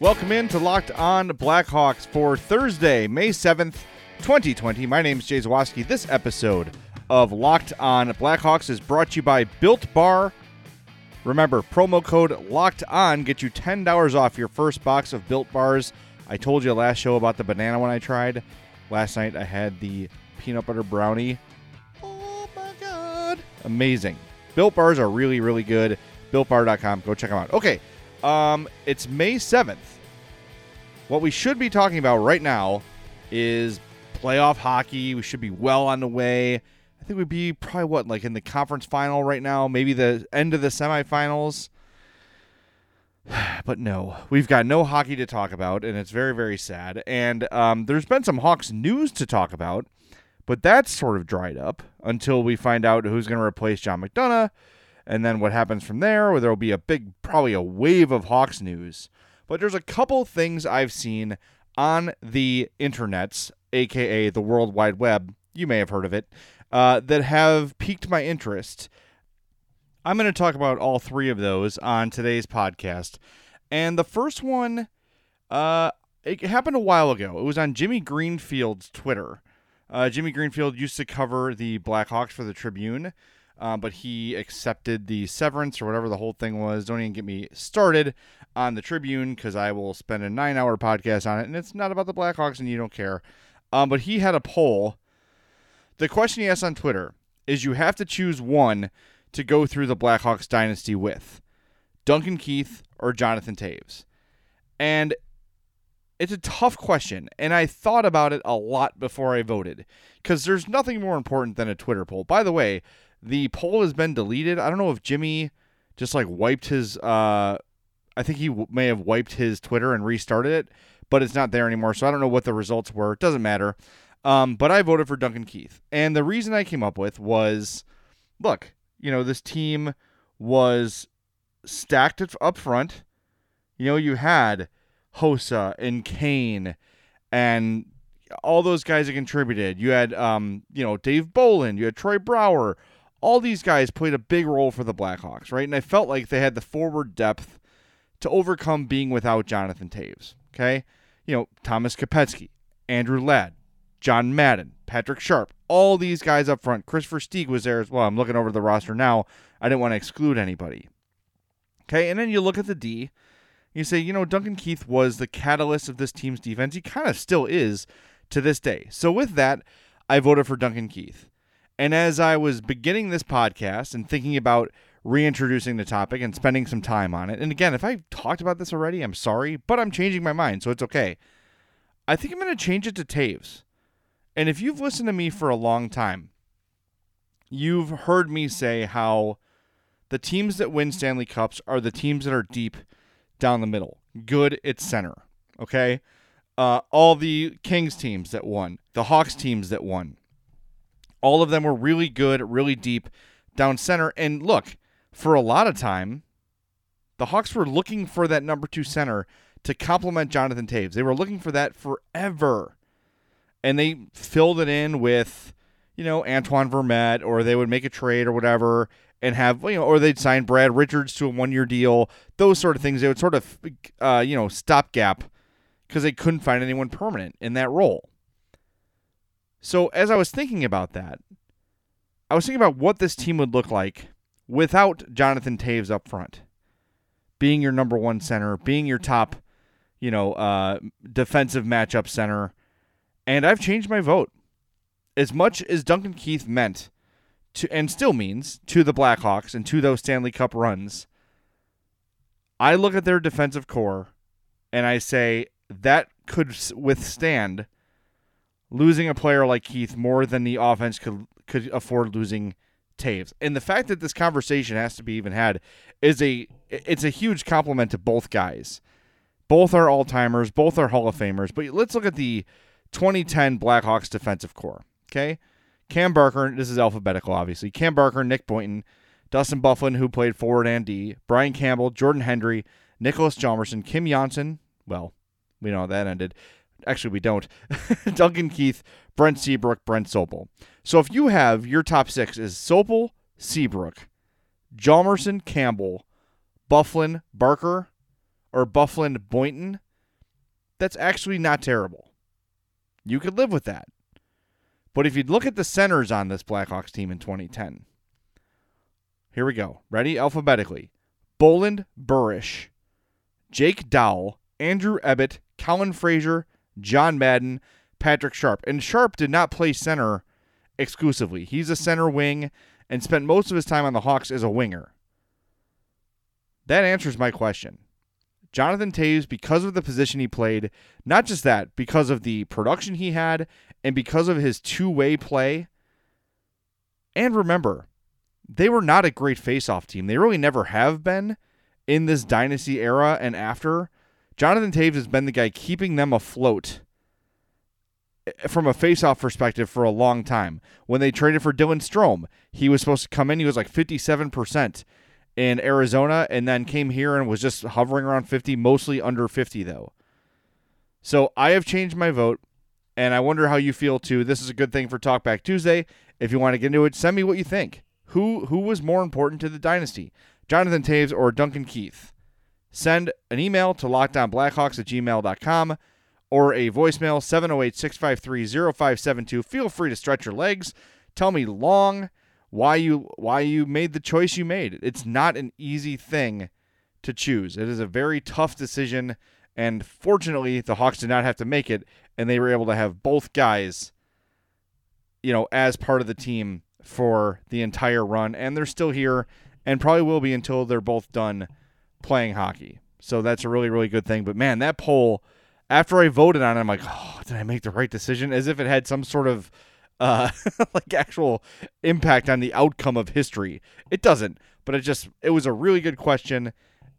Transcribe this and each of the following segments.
Welcome in to Locked On Blackhawks for Thursday, May 7th, 2020. My name is Jay Zawaski. This episode of Locked On Blackhawks is brought to you by Built Bar. Remember, promo code Locked On get you $10 off your first box of Built Bars. I told you last show about the banana one I tried. Last night I had the peanut butter brownie. Oh my god. Amazing. Built Bars are really, really good. BuiltBar.com. Go check them out. Okay. Um, it's May 7th. What we should be talking about right now is playoff hockey. We should be well on the way. I think we'd be probably what, like in the conference final right now, maybe the end of the semifinals. But no, we've got no hockey to talk about, and it's very, very sad. And um, there's been some Hawks news to talk about, but that's sort of dried up until we find out who's going to replace John McDonough and then what happens from there, where there will be a big, probably a wave of Hawks news. But there's a couple things I've seen on the internets, aka the World Wide Web, you may have heard of it, uh, that have piqued my interest. I'm going to talk about all three of those on today's podcast. And the first one, uh, it happened a while ago. It was on Jimmy Greenfield's Twitter. Uh, Jimmy Greenfield used to cover the Blackhawks for the Tribune uh, but he accepted the severance or whatever the whole thing was. Don't even get me started on the Tribune because I will spend a nine hour podcast on it, and it's not about the Blackhawks, and you don't care. Um, but he had a poll. The question he asked on Twitter is you have to choose one to go through the Blackhawks dynasty with Duncan Keith or Jonathan Toews. And it's a tough question, and I thought about it a lot before I voted because there's nothing more important than a Twitter poll. By the way, the poll has been deleted. I don't know if Jimmy just like wiped his. Uh, I think he w- may have wiped his Twitter and restarted it, but it's not there anymore. So I don't know what the results were. It doesn't matter. Um, but I voted for Duncan Keith, and the reason I came up with was, look, you know, this team was stacked up front. You know, you had Hossa and Kane and all those guys that contributed. You had, um, you know, Dave Bolland. You had Troy Brouwer all these guys played a big role for the Blackhawks, right? And I felt like they had the forward depth to overcome being without Jonathan Toews. Okay, you know Tomas Kopecky, Andrew Ladd, John Madden, Patrick Sharp, all these guys up front. Kris Versteeg was there as well. I'm looking over the roster now. I didn't want to exclude anybody. Okay, and then you look at the D. You say, you know, Duncan Keith was the catalyst of this team's defense. He kind of still is to this day. So with that, I voted for Duncan Keith. And as I was beginning this podcast and thinking about reintroducing the topic and spending some time on it, and again, if I've talked about this already, I'm sorry, but I'm changing my mind, so it's okay. I think I'm going to change it to Toews. And if you've listened to me for a long time, you've heard me say how the teams that win Stanley Cups are the teams that are deep down the middle, good at center. Okay? Uh, all the Kings teams that won, the Hawks teams that won, all of them were really good, really deep down center. And look, for a lot of time, the Hawks were looking for that number two center to complement Jonathan Toews. They were looking for that forever. And they filled it in with, you know, Antoine Vermette, or they would make a trade or whatever and have, you know, or they'd sign Brad Richards to a one year deal, those sort of things. They would sort of, uh, you know, stopgap because they couldn't find anyone permanent in that role. So as I was thinking about that, I was thinking about what this team would look like without Jonathan Toews up front, being your number one center, being your top, you know, uh, defensive matchup center, and I've changed my vote. As much as Duncan Keith meant to, and still means to the Blackhawks and to those Stanley Cup runs, I look at their defensive core and I say that could withstand losing a player like Keith more than the offense could could afford losing Toews. And the fact that this conversation has to be even had is a it's a huge compliment to both guys. Both are all timers, both are Hall of Famers. But let's look at the 2010 Blackhawks defensive core. Okay, Cam Barker. This is alphabetical, obviously. Cam Barker, Nick Boynton, Dustin Byfuglien, who played forward and D, Brian Campbell, Jordan Hendry, Niklas Hjalmarsson, Kim Johnsson. Well, we know how that ended. Actually, we don't. Duncan Keith, Brent Seabrook, Brent Sopel. So if you have your top six is Sopel, Seabrook, Hjalmarsson, Campbell, Byfuglien, Barker, or Byfuglien, Boynton, that's actually not terrible. You could live with that. But if you look at the centers on this Blackhawks team in 2010, here we go. Ready? Alphabetically. Bolland Burish, Jake Dowell, Andrew Ebbett, Colin Fraser, John Madden, Patrick Sharp. And Sharp did not play center exclusively. He's a center wing and spent most of his time on the Hawks as a winger. That answers my question. Jonathan Toews, because of the position he played, not just that, because of the production he had and because of his two way play. And remember, they were not a great face-off team. They really never have been in this dynasty era and after. Jonathan Toews has been the guy keeping them afloat eh, from a face-off perspective for a long time. When they traded for Dylan Strome, he was supposed to come in. He was like 57% in Arizona and then came here and was just hovering around 50, mostly under 50 though. So I have changed my vote and I wonder how you feel too. This is a good thing for Talkback Tuesday. If you want to get into it, send me what you think. Who who was more important to the dynasty, Jonathan Toews or Duncan Keith? Send an email to lockedonblackhawks at gmail.com or a voicemail 708 653 0572. Feel free to stretch your legs. Tell me long why you why you made the choice you made. It's not an easy thing to choose. It is a very tough decision and fortunately the Hawks did not have to make it and they were able to have both guys you know as part of the team for the entire run, and they're still here and probably will be until they're both done playing hockey. So that's a really, really good thing. But man, that poll, after I voted on it, I'm like, oh, did I make the right decision? As if it had some sort of uh, like actual impact on the outcome of history. It doesn't, but it just it was a really good question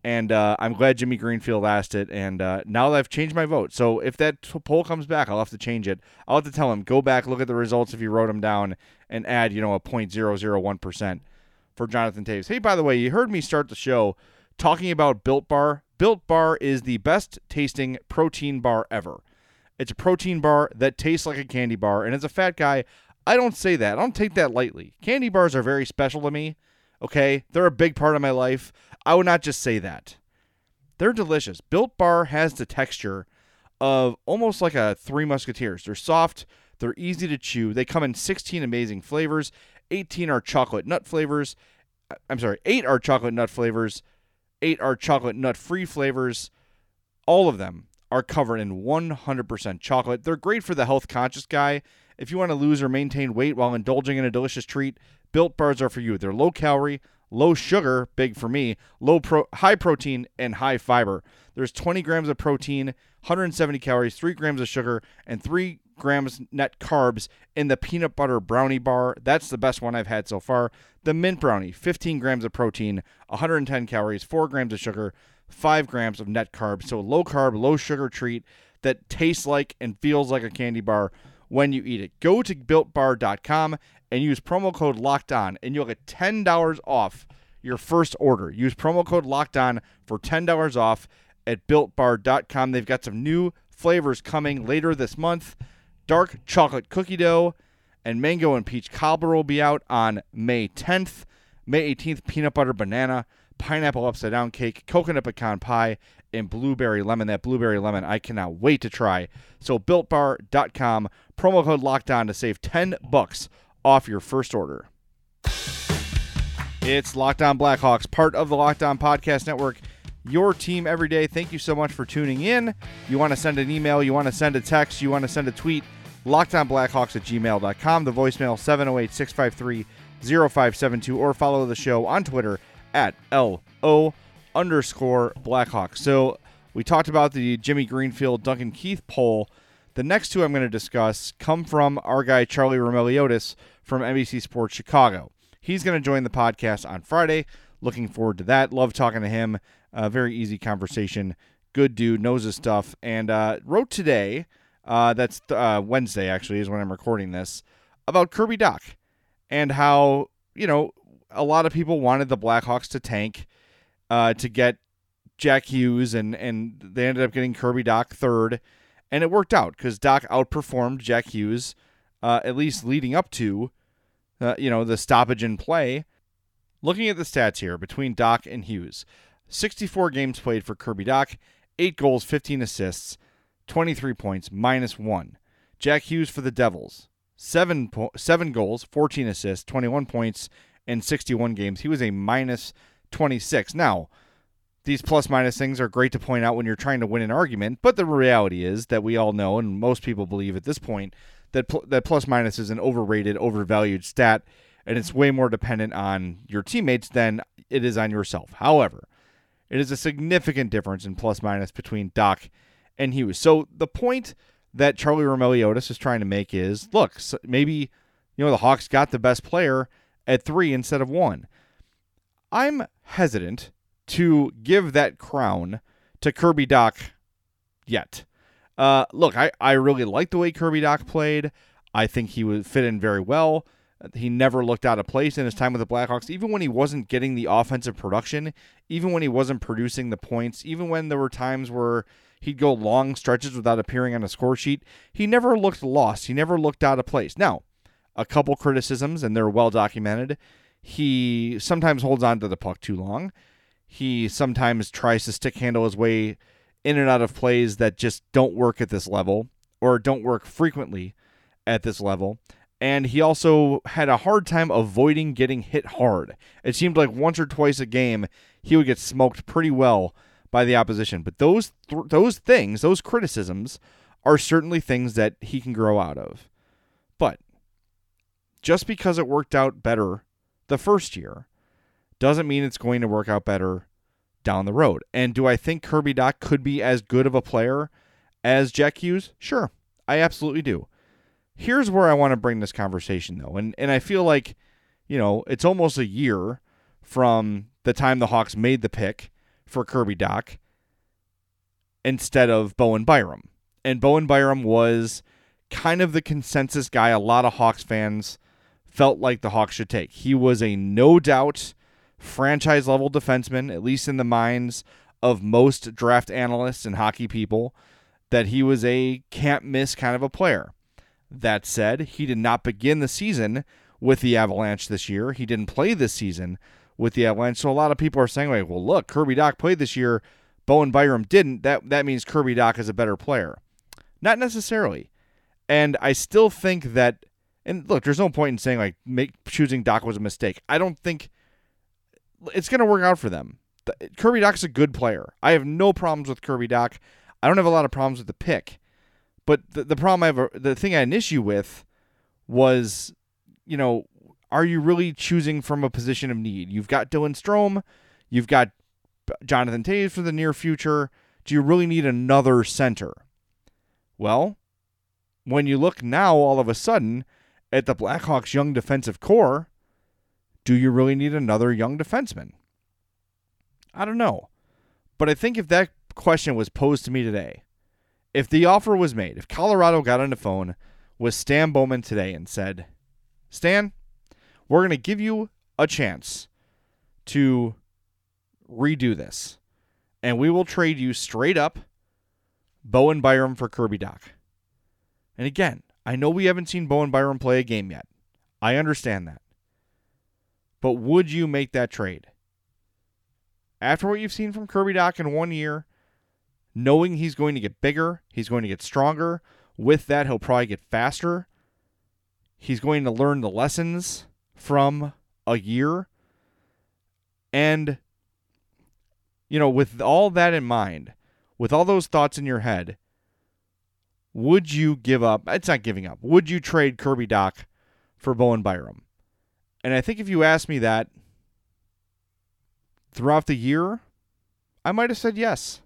and uh, I'm glad Jimmy Greenfield asked it. And uh, now that I've changed my vote, so if that t- poll comes back, I'll have to change it. I'll have to tell him go back, look at the results if you wrote them down, and add you know a 0.001 percent for Jonathan Toews. Hey, by the way, you heard me start the show talking about Built Bar. Built Bar is the best tasting protein bar ever. It's a protein bar that tastes like a candy bar, and as a fat guy, I don't say that. I don't take that lightly. Candy bars are very special to me. Okay, they're a big part of my life. I would not just say that. They're delicious. Built Bar has the texture of almost like a Three Musketeers. They're soft, they're easy to chew. They come in 16 amazing flavors. 18 are chocolate nut flavors. Uh, I'm sorry, 8 are chocolate nut flavors. 8 are chocolate nut free flavors. All of them are covered in 100% chocolate. They're great for the health conscious guy. If you want to lose or maintain weight while indulging in a delicious treat, Built Bars are for you. They're low calorie, low sugar, big for me, low pro, high protein, and high fiber. There's 20 grams of protein, 170 calories, 3 grams of sugar, and 3 grams net carbs in the peanut butter brownie bar. That's the best one I've had so far. The mint brownie, 15 grams of protein, 110 calories, 4 grams of sugar, 5 grams of net carbs. So low carb, low sugar treat that tastes like and feels like a candy bar when you eat it. Go to builtbar.com and use promo code locked on and you'll get $10 off your first order. Use promo code locked on for $10 off at builtbar.com. They've got some new flavors coming later this month. Dark chocolate cookie dough and mango and peach cobbler will be out on May 10th. May 18th, peanut butter banana, pineapple upside down cake, coconut pecan pie, and blueberry lemon. That blueberry lemon, I cannot wait to try. So builtbar.com, promo code locked on to save 10 bucks off your first order. It's Locked On Blackhawks, part of the Locked On Podcast Network. Your team every day. Thank you so much for tuning in. You want to send an email, you want to send a text, you want to send a tweet, lockedonblackhawks at gmail.com. The voicemail 708 653 0572, or follow the show on Twitter at LO underscore Blackhawks. So we talked about the Jimmy Greenfield Duncan Keith poll. The next two I'm going to discuss come from our guy Charlie Roumeliotis from NBC Sports Chicago. He's going to join the podcast on Friday. Looking forward to that. Love talking to him. Uh, very easy conversation. Good dude, knows his stuff, and uh, wrote today. Uh, that's uh, Wednesday, actually, is when I'm recording this about Kirby Dach and how you know a lot of people wanted the Blackhawks to tank uh, to get Jack Hughes, and and they ended up getting Kirby Dach third and it worked out because Dach outperformed Jack Hughes, uh, at least leading up to, uh, you know, the stoppage in play. Looking at the stats here between Dach and Hughes, 64 games played for Kirby Dach, eight goals, 15 assists, 23 points, minus one. Jack Hughes for the Devils, seven po- seven goals, 14 assists, 21 points in 61 games. He was a minus 26. Now, these plus minus things are great to point out when you're trying to win an argument, but the reality is that we all know, and most people believe at this point, that pl- that plus minus is an overrated, overvalued stat, and it's way more dependent on your teammates than it is on yourself. However, it is a significant difference in plus minus between Dach and Hughes. So the point that Charlie Roumeliotis is trying to make is, look, maybe you know the Hawks got the best player at three instead of one. I'm hesitant to give that crown to Kirby Dach yet. Uh, look, I, I really like the way Kirby Dach played. I think he would fit in very well. He never looked out of place in his time with the Blackhawks, even when he wasn't getting the offensive production, even when he wasn't producing the points, even when there were times where he'd go long stretches without appearing on a score sheet. He never looked lost. He never looked out of place. Now, a couple criticisms, and they're well documented. He sometimes holds on to the puck too long. He sometimes tries to stick handle his way in and out of plays that just don't work at this level or don't work frequently at this level. And he also had a hard time avoiding getting hit hard. It seemed like once or twice a game he would get smoked pretty well by the opposition. But those th- those things, those criticisms, are certainly things that he can grow out of. But just because it worked out better the first year doesn't mean it's going to work out better down the road. And do I think Kirby Dach could be as good of a player as Jack Hughes? Sure, I absolutely do. Here's where I want to bring this conversation though. And and I feel like, you know, it's almost a year from the time the Hawks made the pick for Kirby Dach instead of Bowen Byram. And Bowen Byram was kind of the consensus guy a lot of Hawks fans felt like the Hawks should take. He was a no doubt franchise level defenseman, at least in the minds of most draft analysts and hockey people, that he was a can't miss kind of a player. That said, he did not begin the season with the Avalanche this year. He didn't play this season with the Avalanche. So a lot of people are saying, like, well, look, Kirby Dach played this year. Bowen Byram didn't. That that means Kirby Dach is a better player. Not necessarily. And I still think that and look, there's no point in saying like make choosing Dach was a mistake. I don't think it's going to work out for them. Kirby Dach's a good player. I have no problems with Kirby Dach. I don't have a lot of problems with the pick. But the, the problem I have, the thing I had an issue with was, you know, are you really choosing from a position of need? You've got Dylan Strome, you've got Jonathan Toews for the near future. Do you really need another center? Well, when you look now, all of a sudden, at the Blackhawks' young defensive core, do you really need another young defenseman? I don't know. But I think if that question was posed to me today, if the offer was made, if Colorado got on the phone with Stan Bowman today and said, Stan, we're going to give you a chance to redo this, and we will trade you straight up Bowen Byram for Kirby Dach. And again, I know we haven't seen Bowen Byram play a game yet. I understand that. But would you make that trade? After what you've seen from Kirby Dach in one year, knowing he's going to get bigger, he's going to get stronger. With that, he'll probably get faster. He's going to learn the lessons from a year. And, you know, with all that in mind, with all those thoughts in your head, would you give up? It's not giving up. Would you trade Kirby Dach for Bowen Byram? And I think if you asked me that throughout the year, I might have said yes.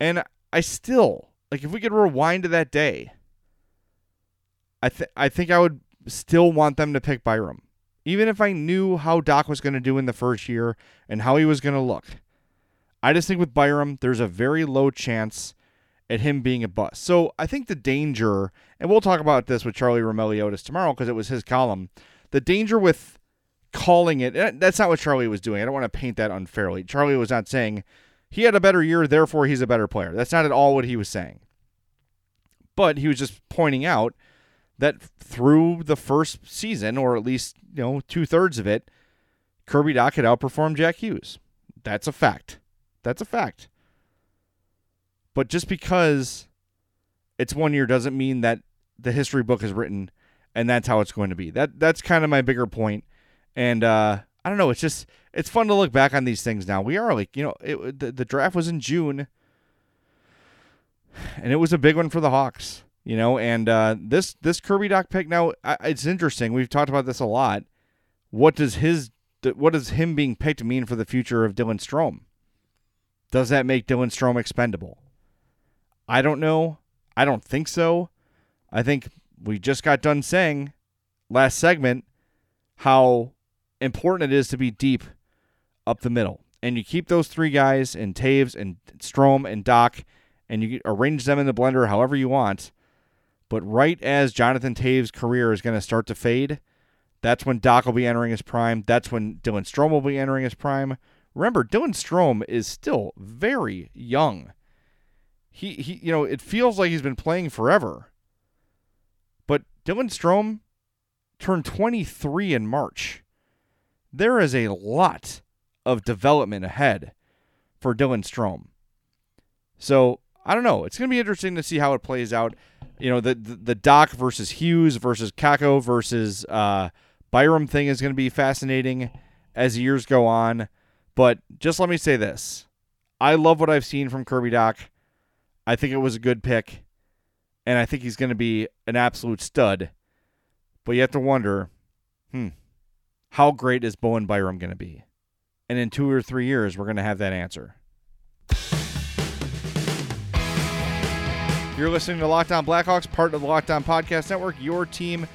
And I still, like, if we could rewind to that day, I, th- I think I would still want them to pick Byram. Even if I knew how Dach was going to do in the first year and how he was going to look. I just think with Byram, there's a very low chance at him being a bust. So I think the danger, and we'll talk about this with Charlie Roumeliotis tomorrow because it was his column. The danger with calling it, eh, that's not what Charlie was doing. I don't want to paint that unfairly. Charlie was not saying he had a better year, therefore he's a better player. That's not at all what he was saying. But he was just pointing out that through the first season, or at least you know two thirds of it, Kirby Dach had outperformed Jack Hughes. That's a fact. That's a fact. But just because it's one year doesn't mean that the history book is written and that's how it's going to be. That that's kind of my bigger point. And uh, I don't know. It's just it's fun to look back on these things now. We are like you know it, the, the draft was in June, and it was a big one for the Hawks. You know, and uh, this this Kirby Dach pick now it's interesting. We've talked about this a lot. What does his what does him being picked mean for the future of Dylan Strome? Does that make Dylan Strome expendable? I don't know. I don't think so. I think we just got done saying last segment how important it is to be deep up the middle. And you keep those three guys in Toews and Strome and Dach, and you arrange them in the blender however you want. But right as Jonathan Toews' career is going to start to fade, that's when Dach will be entering his prime. That's when Dylan Strome will be entering his prime. Remember, Dylan Strome is still very young. He, he you know, it feels like he's been playing forever. But Dylan Strome turned 23 in March. There is a lot of development ahead for Dylan Strome. So I don't know. It's going to be interesting to see how it plays out. You know, the the, Dach versus Hughes versus Kakko versus uh, Byram thing is going to be fascinating as years go on. But just let me say this: I love what I've seen from Kirby Dach. I think it was a good pick and I think he's going to be an absolute stud. But you have to wonder, hmm, how great is Bowen Byram going to be? And in two or three years, we're going to have that answer. You're listening to Locked On Blackhawks, part of the Locked On Podcast Network, your team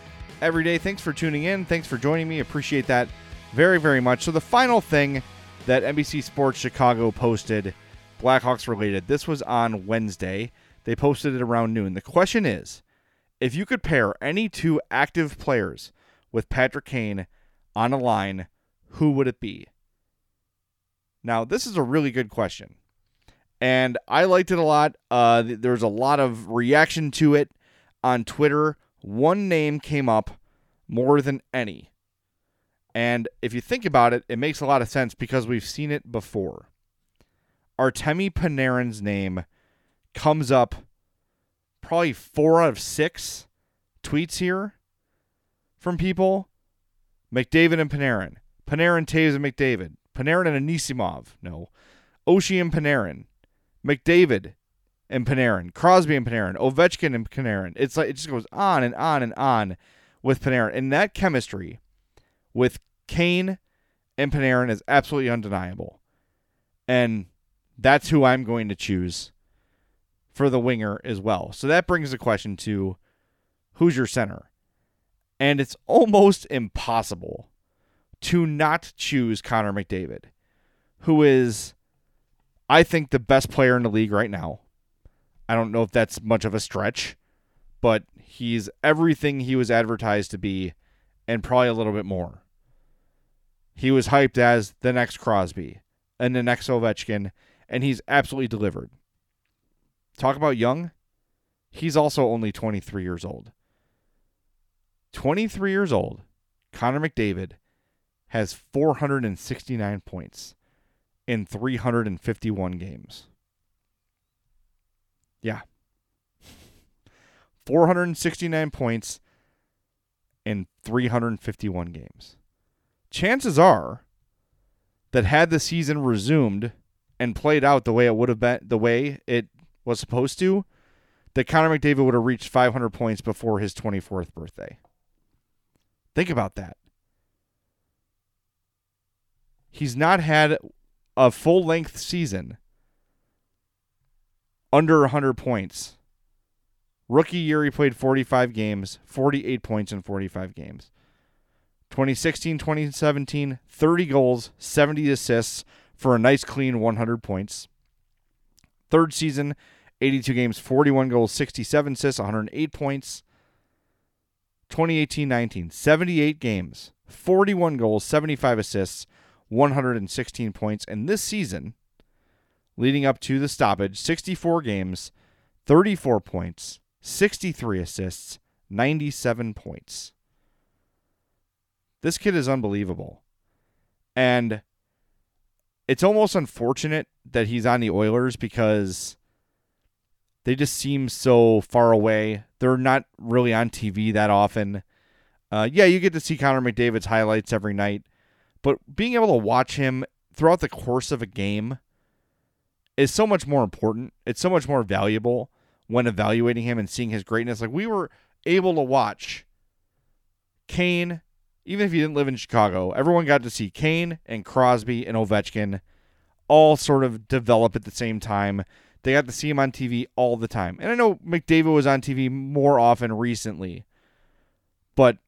every day. Thanks for tuning in. Thanks for joining me. Appreciate that very, very much. So, the final thing that NBC Sports Chicago posted, Blackhawks related, this was on Wednesday. They posted it around noon. The question is if you could pair any two active players with Patrick Kane on a line, who would it be? Now, this is a really good question. And I liked it a lot. Uh, there's a lot of reaction to it on Twitter. One name came up more than any. And if you think about it, it makes a lot of sense because we've seen it before. Artemi Panarin's name comes up probably four out of six tweets here from people. McDavid and Panarin. Panarin, Toews, and McDavid. Panarin and Anisimov. No. Oshie and Panarin. McDavid and Panarin. Crosby and Panarin. Ovechkin and Panarin. It's like it just goes on and on and on with Panarin. And that chemistry with Kane and Panarin is absolutely undeniable. And that's who I'm going to choose for the winger as well. So that brings the question to who's your center? And it's almost impossible to not choose Connor McDavid, who is, I think, the best player in the league right now. I don't know if that's much of a stretch, but he's everything he was advertised to be and probably a little bit more. He was hyped as the next Crosby and the next Ovechkin, and he's absolutely delivered. Talk about young. He's also only 23 years old. 23 years old, Connor McDavid has 469 points in 351 games. Yeah. 469 points in 351 games. Chances are that had the season resumed and played out the way it would have been the way it was supposed to, that Connor McDavid would have reached 500 points before his 24th birthday. Think about that. He's not had a full length season under 100 points. Rookie year, he played 45 games, 48 points in 45 games. 2016 2017, 30 goals, 70 assists for a nice clean 100 points. Third season, 82 games, 41 goals, 67 assists, 108 points. 2018 19, 78 games, 41 goals, 75 assists, 116 points. And this season, leading up to the stoppage, 64 games, 34 points, 63 assists, 97 points. This kid is unbelievable. And it's almost unfortunate that he's on the Oilers because they just seem so far away. They're not really on TV that often. Uh, yeah, you get to see Connor McDavid's highlights every night, but being able to watch him throughout the course of a game is so much more important. It's so much more valuable when evaluating him and seeing his greatness. Like we were able to watch Kane, even if you didn't live in Chicago, everyone got to see Kane and Crosby and Ovechkin all sort of develop at the same time. They got to see him on TV all the time. And I know McDavid was on TV more often recently, but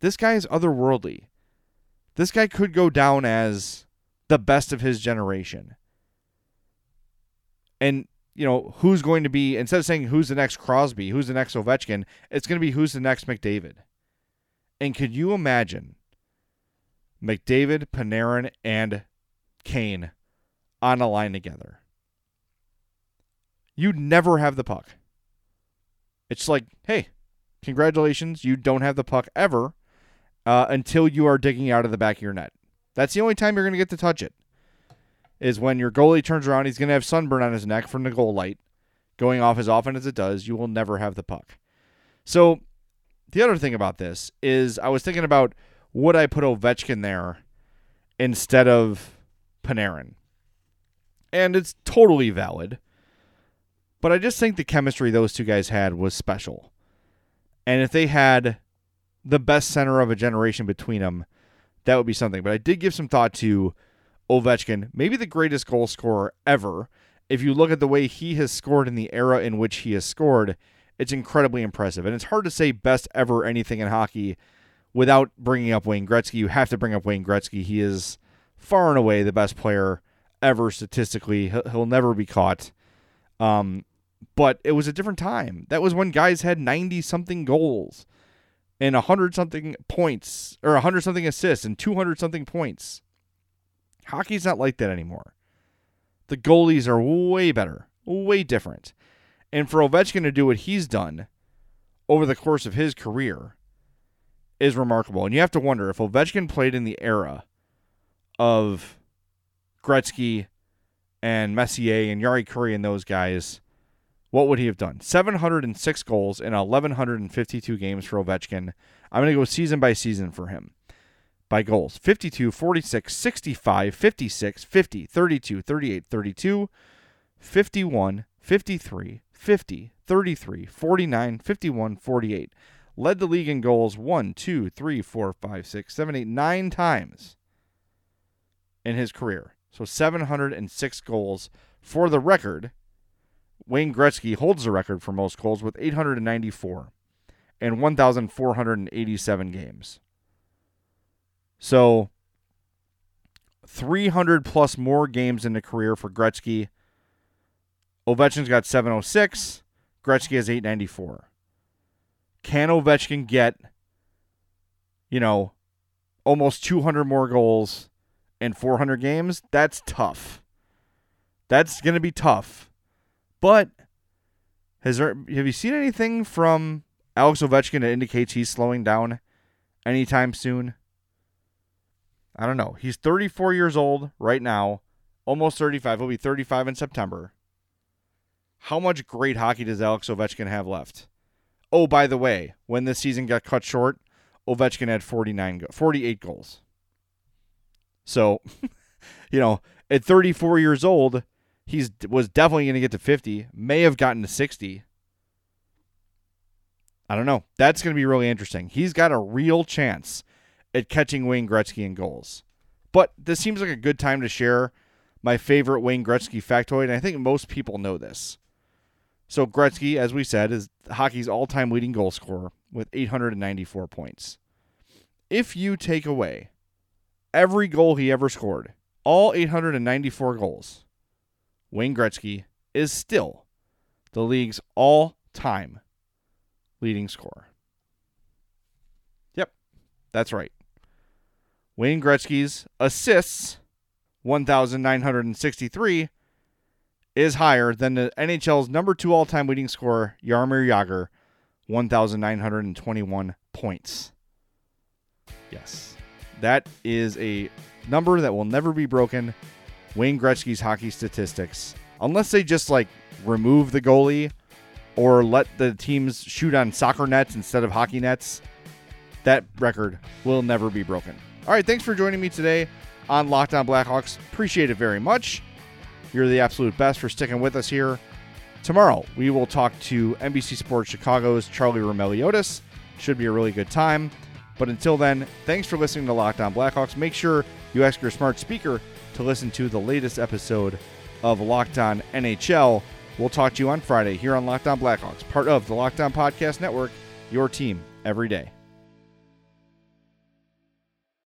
this guy is otherworldly. This guy could go down as the best of his generation. And, you know, who's going to be, instead of saying who's the next Crosby, who's the next Ovechkin, it's going to be who's the next McDavid. And could you imagine McDavid, Panarin, and Kane on a line together? You'd never have the puck. It's like, hey, congratulations, you don't have the puck ever uh, until you are digging out of the back of your net. That's the only time you're going to get to touch it. Is when your goalie turns around, he's going to have sunburn on his neck from the goal light going off as often as it does. You will never have the puck. So the other thing about this is I was thinking about would I put Ovechkin there instead of Panarin? And it's totally valid. But I just think the chemistry those two guys had was special. And if they had the best center of a generation between them, that would be something. But I did give some thought to Ovechkin, maybe the greatest goal scorer ever. If you look at the way he has scored in the era in which he has scored, it's incredibly impressive. And it's hard to say best ever anything in hockey without bringing up Wayne Gretzky. You have to bring up Wayne Gretzky. He is far and away the best player ever statistically. He'll never be caught. Um, but it was a different time. That was when guys had 90 something goals and 100 something points or 100 something assists and 200 something points. Hockey's not like that anymore. The goalies are way better, way different. And for Ovechkin to do what he's done over the course of his career is remarkable. And you have to wonder if Ovechkin played in the era of Gretzky and Messier and Jari Kurri and those guys, what would he have done? 706 goals in 1,152 games for Ovechkin. I'm going to go season by season for him by goals 52, 46, 65, 56, 50, 32, 38, 32, 51, 53, 50, 33, 49, 51, 48. Led the league in goals 1, 2, 3, 4, 5, 6, 7, 8, 9 times in his career. So 706 goals for the record. Wayne Gretzky holds the record for most goals with 894 and 1,487 games. So 300 plus more games in the career for Gretzky. Ovechkin's got 706. Gretzky has 894. Can Ovechkin get, you know, almost 200 more goals in 400 games? That's tough. That's going to be tough. But has there have you seen anything from Alex Ovechkin that indicates he's slowing down anytime soon? I don't know. He's 34 years old right now, almost 35. He'll be 35 in September. How much great hockey does Alex Ovechkin have left? Oh, by the way, when this season got cut short, Ovechkin had 49 48 goals. So, you know, at 34 years old, he's was definitely going to get to 50, may have gotten to 60. I don't know. That's going to be really interesting. He's got a real chance at catching Wayne Gretzky in goals. But this seems like a good time to share my favorite Wayne Gretzky factoid, and I think most people know this. So Gretzky, as we said, is hockey's all-time leading goal scorer with 894 points. If you take away every goal he ever scored, all 894 goals, Wayne Gretzky is still the league's all-time leading scorer. Yep, that's right. Wayne Gretzky's assists, 1,963, is higher than the NHL's number two all time leading scorer, Jaromir Jagr, 1,921 points. Yes, that is a number that will never be broken. Wayne Gretzky's hockey statistics, unless they just like remove the goalie or let the teams shoot on soccer nets instead of hockey nets, that record will never be broken. All right, thanks for joining me today on Locked On Blackhawks. Appreciate it very much. You're the absolute best for sticking with us here. Tomorrow, we will talk to NBC Sports Chicago's Charlie Roumeliotis. Should be a really good time. But until then, thanks for listening to Locked On Blackhawks. Make sure you ask your smart speaker to listen to the latest episode of Locked On NHL. We'll talk to you on Friday here on Locked On Blackhawks, part of the Locked On Podcast Network, your team every day.